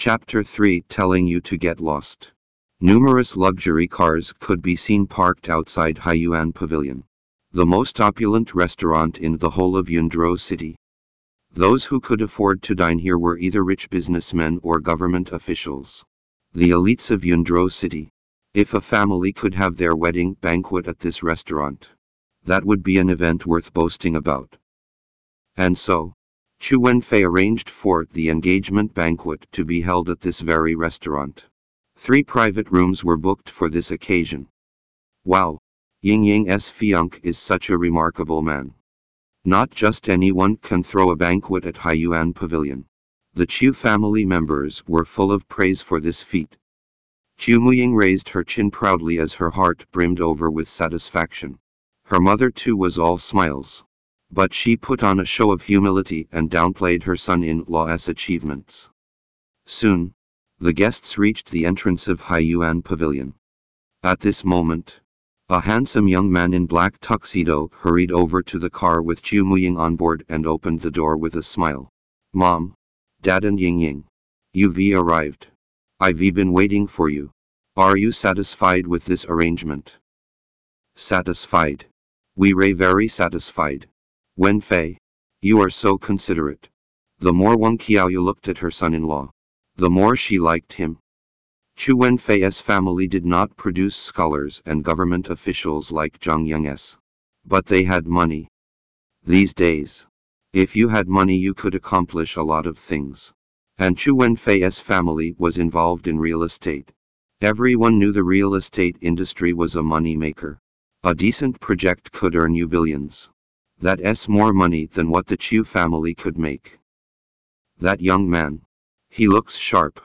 Chapter 3 Telling You to Get Lost. Numerous luxury cars could be seen parked outside Haiyuan Pavilion, the most opulent restaurant in the whole of Yundro City. Those who could afford to dine here were either rich businessmen or government officials. The elites of Yundro City. If a family could have their wedding banquet at this restaurant, that would be an event worth boasting about. And so, Chu Wenfei arranged for the engagement banquet to be held at this very restaurant. Three private rooms were booked for this occasion. Wow! Ying Ying's fiance is such a remarkable man. Not just anyone can throw a banquet at Haiyuan Pavilion. The Chu family members were full of praise for this feat. Chu Muying raised her chin proudly as her heart brimmed over with satisfaction. Her mother too was all smiles. But she put on a show of humility and downplayed her son-in-law's achievements. Soon, the guests reached the entrance of Haiyuan Pavilion. At this moment, a handsome young man in black tuxedo hurried over to the car with Chu Muying on board and opened the door with a smile. Mom, Dad and Ying Ying. You've arrived. I've been waiting for you. Are you satisfied with this arrangement? Satisfied. We Ray very satisfied. Wen Fei. You are so considerate. The more Wang Qiaoyu looked at her son-in-law, the more she liked him. Chu Wenfei's family did not produce scholars and government officials like Zhang Yang's. But they had money. These days, if you had money you could accomplish a lot of things. And Chu Wenfei's family was involved in real estate. Everyone knew the real estate industry was a money maker. A decent project could earn you billions. That's more money than what the Chu family could make. That young man. He looks sharp.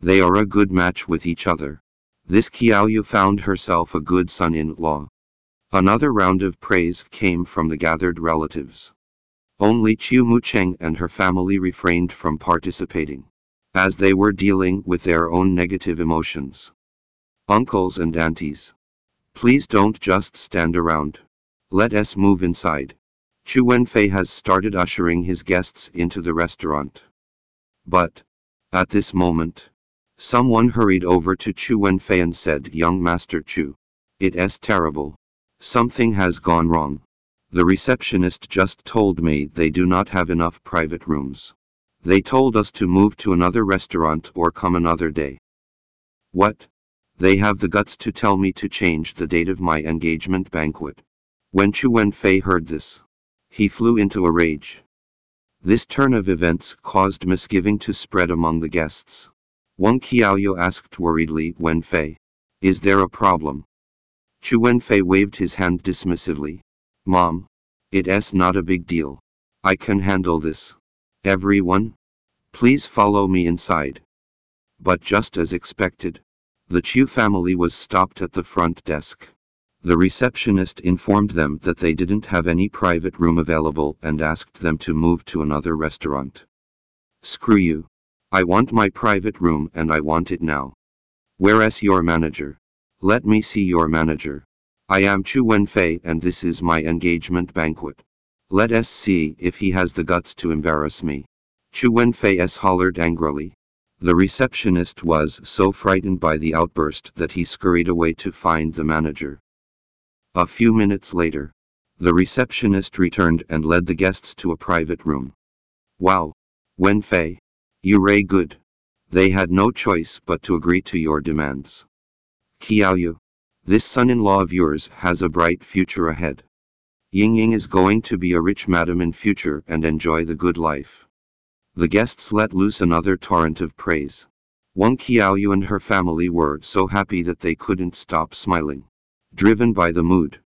They are a good match with each other. This Qiaoyu found herself a good son-in-law. Another round of praise came from the gathered relatives. Only Chu Mucheng and her family refrained from participating, as they were dealing with their own negative emotions. Uncles and aunties, please don't just stand around. Let us move inside. Chu Wenfei has started ushering his guests into the restaurant. But, at this moment, Someone hurried over to Chu Wenfei and said, Young Master Chu. It is terrible. Something has gone wrong. The receptionist just told me they do not have enough private rooms. They told us to move to another restaurant or come another day. What? They have the guts to tell me to change the date of my engagement banquet. When Chu Wenfei heard this, he flew into a rage. This turn of events caused misgiving to spread among the guests. Wang Qiaoyu asked worriedly Wen Fei. Is there a problem? Chu Wenfei waved his hand dismissively. Mom. It's not a big deal. I can handle this. Everyone? Please follow me inside. But just as expected, the Chu family was stopped at the front desk. The receptionist informed them that they didn't have any private room available and asked them to move to another restaurant. Screw you. I want my private room and I want it now. Whereas your manager? Let me see your manager. I am Chu Wenfei and this is my engagement banquet. Let us see if he has the guts to embarrass me. Chu Wenfei s hollered angrily. The receptionist was so frightened by the outburst that he scurried away to find the manager. A few minutes later, the receptionist returned and led the guests to a private room. Wow! Wenfei, you ray good. They had no choice but to agree to your demands. Qiaoyu. This son-in-law of yours has a bright future ahead. Ying Ying is going to be a rich madam in future and enjoy the good life. The guests let loose another torrent of praise. Wang Qiaoyu and her family were so happy that they couldn't stop smiling. Driven by the mood,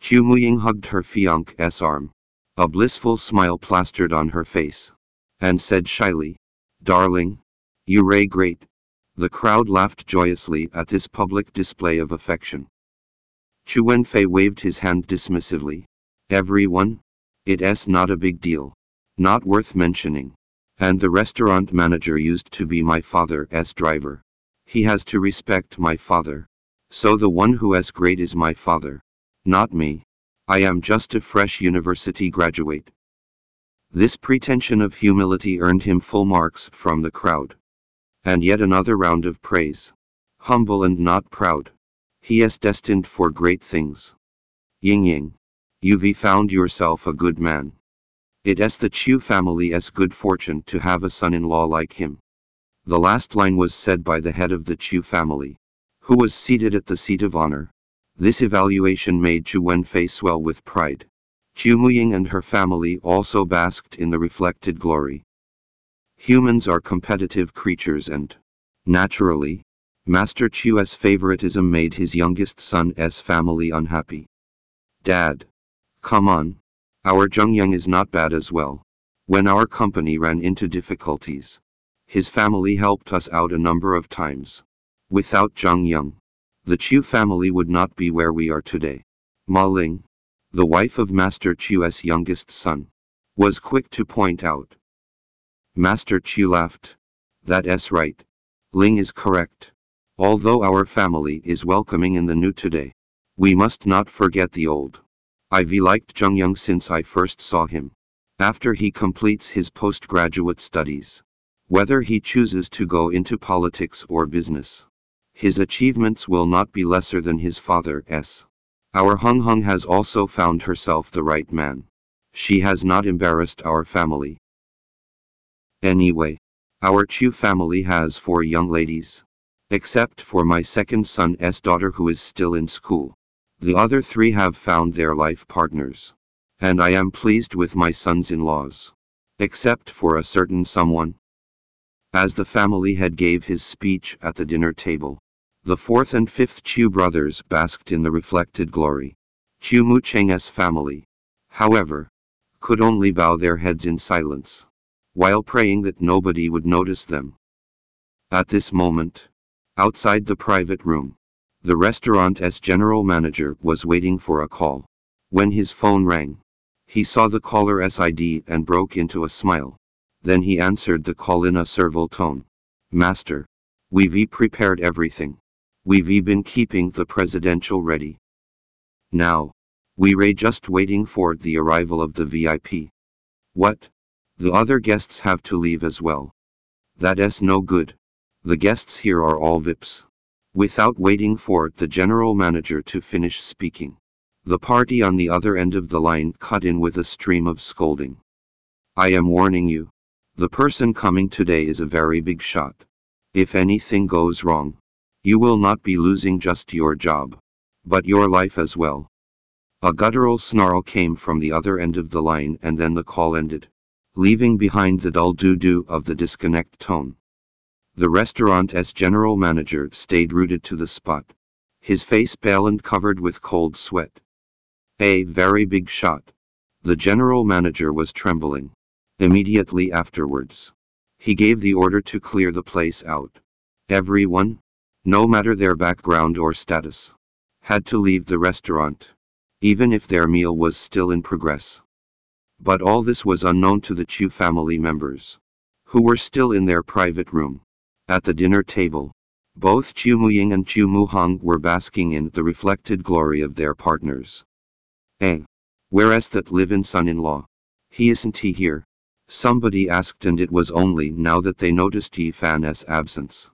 Chu Muying hugged her fiance's arm. A blissful smile plastered on her face. And said shyly, Darling. You ray great. The crowd laughed joyously at this public display of affection. Chu Wenfei waved his hand dismissively. Everyone? It's not a big deal. Not worth mentioning. And the restaurant manager used to be my father's driver. He has to respect my father. So the one who is great is my father. Not me. I am just a fresh university graduate. This pretension of humility earned him full marks from the crowd. And yet another round of praise. Humble and not proud. He is destined for great things. Ying Ying. You've found yourself a good man. It is the Chu family's good fortune to have a son-in-law like him. The last line was said by the head of the Chu family, who was seated at the seat of honor. This evaluation made Chu Wenfei swell with pride. Chu Muying and her family also basked in the reflected glory. Humans are competitive creatures and, naturally, Master Chu's favoritism made his youngest son's family unhappy. Dad. Come on. Our Zhongyang is not bad as well. When our company ran into difficulties, his family helped us out a number of times. Without Zhongyang, the Chu family would not be where we are today. Ma Ling, the wife of Master Chu's youngest son, was quick to point out. Master Chu laughed. That's right. Ling is correct. Although our family is welcoming in the new today, we must not forget the old. I've liked Zhongyang since I first saw him. After he completes his postgraduate studies, whether he chooses to go into politics or business, his achievements will not be lesser than his father's. Our Hung Hung has also found herself the right man. She has not embarrassed our family. Anyway, our Chu family has four young ladies. Except for my second son's daughter who is still in school. The other three have found their life partners. And I am pleased with my sons-in-laws. Except for a certain someone. As the family head gave his speech at the dinner table, the fourth and fifth Chu brothers basked in the reflected glory. Chu Mu Cheng's family, however, could only bow their heads in silence, while praying that nobody would notice them. At this moment, outside the private room, the restaurant's general manager was waiting for a call. When his phone rang, he saw the caller's ID and broke into a smile. Then he answered the call in a servile tone. Master, we've prepared everything. We've been keeping the presidential ready. Now, we're just waiting for the arrival of the VIP. What? The other guests have to leave as well. That's no good. The guests here are all VIPs. Without waiting for the general manager to finish speaking, the party on the other end of the line cut in with a stream of scolding. I am warning you. The person coming today is a very big shot. If anything goes wrong, you will not be losing just your job, but your life as well. A guttural snarl came from the other end of the line and then the call ended, leaving behind the dull doo-doo of the disconnect tone. The restaurant's general manager stayed rooted to the spot, his face pale and covered with cold sweat. A very big shot. The general manager was trembling. Immediately afterwards, he gave the order to clear the place out. Everyone, no matter their background or status, had to leave the restaurant, even if their meal was still in progress. But all this was unknown to the Chu family members, who were still in their private room. At the dinner table, both Chu Muying and Chu Muhang were basking in the reflected glory of their partners. Eh? Whereas that live-in son-in-law? He isn't he here? Somebody asked and it was only now that they noticed Yi Fan's absence.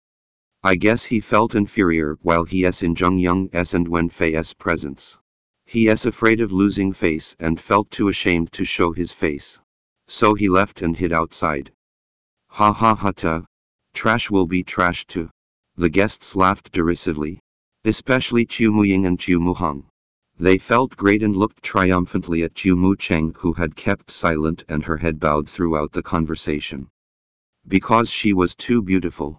I guess he felt inferior while he is in Zheng Yang's and Wen Fei's presence. He is afraid of losing face and felt too ashamed to show his face. So he left and hid outside. Ha ha ha ta. Trash will be trash too. The guests laughed derisively. Especially Chu Muying and Chu Muhang. They felt great and looked triumphantly at Chu Mu Cheng who had kept silent and her head bowed throughout the conversation. Because she was too beautiful.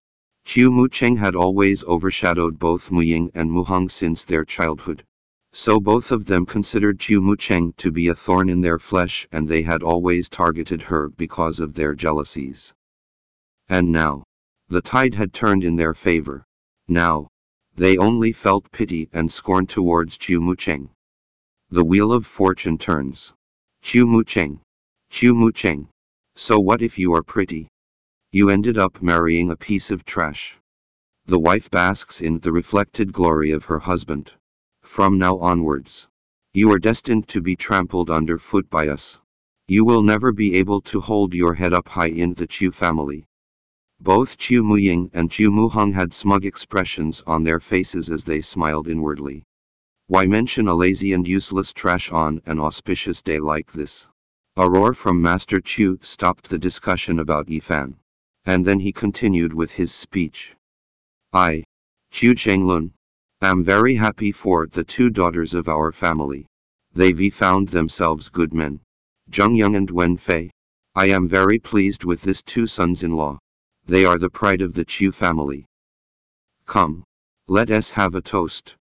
Chu Mu Cheng had always overshadowed both Mu Ying and Mu Hang since their childhood. So both of them considered Chu Mu Cheng to be a thorn in their flesh and they had always targeted her because of their jealousies. And now, the tide had turned in their favor. Now, they only felt pity and scorn towards Chu Mucheng. The wheel of fortune turns. Chu Mucheng. Chu Mucheng. So what if you are pretty? You ended up marrying a piece of trash. The wife basks in the reflected glory of her husband. From now onwards, you are destined to be trampled underfoot by us. You will never be able to hold your head up high in the Chu family. Both Chu Muying and Chu Muheng had smug expressions on their faces as they smiled inwardly. Why mention a lazy and useless trash on an auspicious day like this? A roar from Master Chu stopped the discussion about Yifan. And then he continued with his speech. I, Chu Chenglun, am very happy for the two daughters of our family. They've found themselves good men. Zheng Yang and Wen Fei. I am very pleased with this two sons-in-law. They are the pride of the Chu family. Come. Let us have a toast.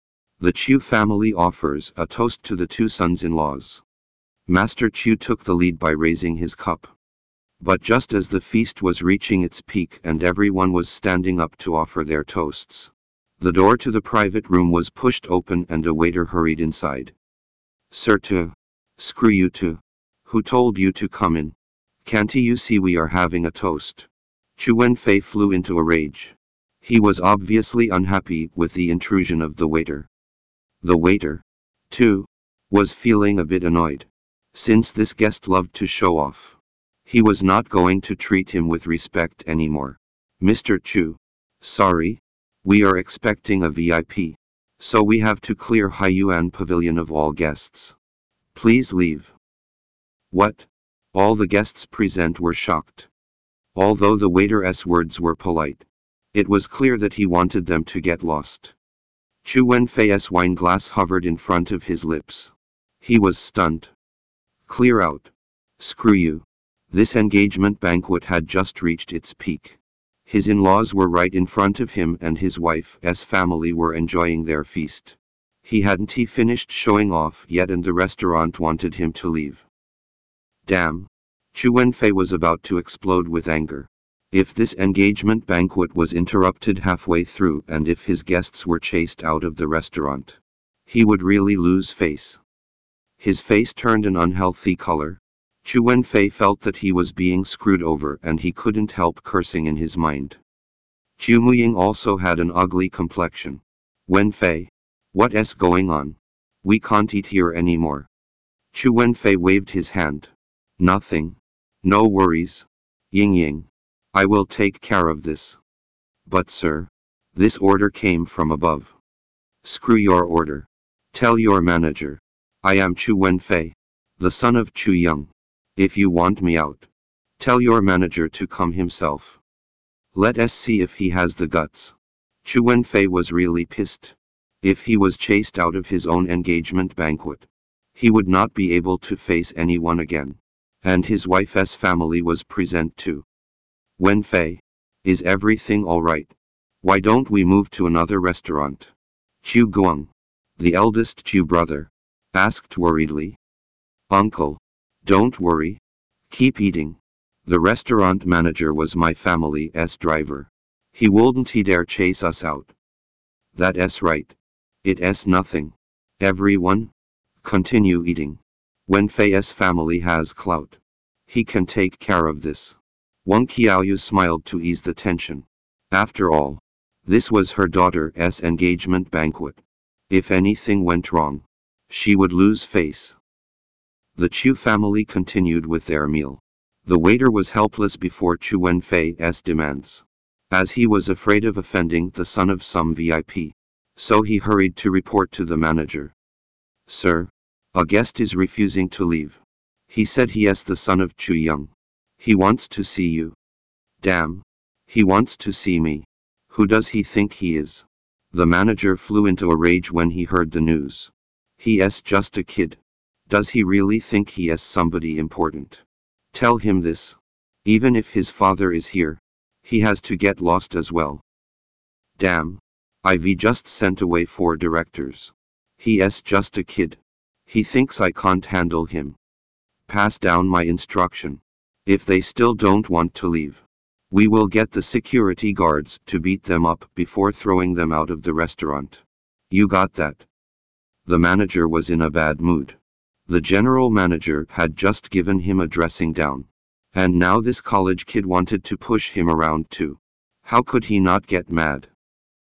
The Chu family offers a toast to the two sons-in-laws. Master Chu took the lead by raising his cup. But just as the feast was reaching its peak and everyone was standing up to offer their toasts, the door to the private room was pushed open and a waiter hurried inside. Sir to. Screw you to. Who told you to come in? Can't you see we are having a toast? Chu Wenfei flew into a rage. He was obviously unhappy with the intrusion of the waiter. The waiter, too, was feeling a bit annoyed. Since this guest loved to show off, he was not going to treat him with respect anymore. Mr. Chu. Sorry. We are expecting a VIP. So we have to clear Haiyuan Pavilion of all guests. Please leave. What? All the guests present were shocked. Although the waiter's words were polite, it was clear that he wanted them to get lost. Chu Wenfei's wine glass hovered in front of his lips. He was stunned. Clear out. Screw you. This engagement banquet had just reached its peak. His in-laws were right in front of him and his wife's family were enjoying their feast. He hadn't he finished showing off yet and the restaurant wanted him to leave. Damn. Chu Wenfei was about to explode with anger. If this engagement banquet was interrupted halfway through and if his guests were chased out of the restaurant, he would really lose face. His face turned an unhealthy color. Chu Wenfei felt that he was being screwed over and he couldn't help cursing in his mind. Chu Muying also had an ugly complexion. Wenfei. What's going on? We can't eat here anymore. Chu Wenfei waved his hand. Nothing. No worries. Ying Ying. I will take care of this. But sir. This order came from above. Screw your order. Tell your manager. I am Chu Wenfei. The son of Chu Young. If you want me out. Tell your manager to come himself. Let us see if he has the guts. Chu Wenfei was really pissed. If he was chased out of his own engagement banquet, he would not be able to face anyone again. And his wife's family was present too. Wen Fei. Is everything alright? Why don't we move to another restaurant? Chu Guang. The eldest Chu brother. Asked worriedly. Uncle. Don't worry. Keep eating. The restaurant manager was my family's driver. He wouldn't he dare chase us out. That's right. It's nothing. Everyone? Continue eating. Wen Fei's family has clout. He can take care of this. Wang Qiaoyu smiled to ease the tension. After all, this was her daughter's engagement banquet. If anything went wrong, she would lose face. The Chu family continued with their meal. The waiter was helpless before Chu Wenfei's demands. As he was afraid of offending the son of some VIP. So he hurried to report to the manager. Sir, a guest is refusing to leave. He said he is the son of Chu Young. He wants to see you. Damn. He wants to see me. Who does he think he is? The manager flew into a rage when he heard the news. He is just a kid. Does he really think he is somebody important? Tell him this. Even if his father is here, he has to get lost as well. Damn. Ivy just sent away four directors. He is just a kid. He thinks I can't handle him. Pass down my instruction. If they still don't want to leave, we will get the security guards to beat them up before throwing them out of the restaurant. You got that? The manager was in a bad mood. The general manager had just given him a dressing down. And now this college kid wanted to push him around too. How could he not get mad?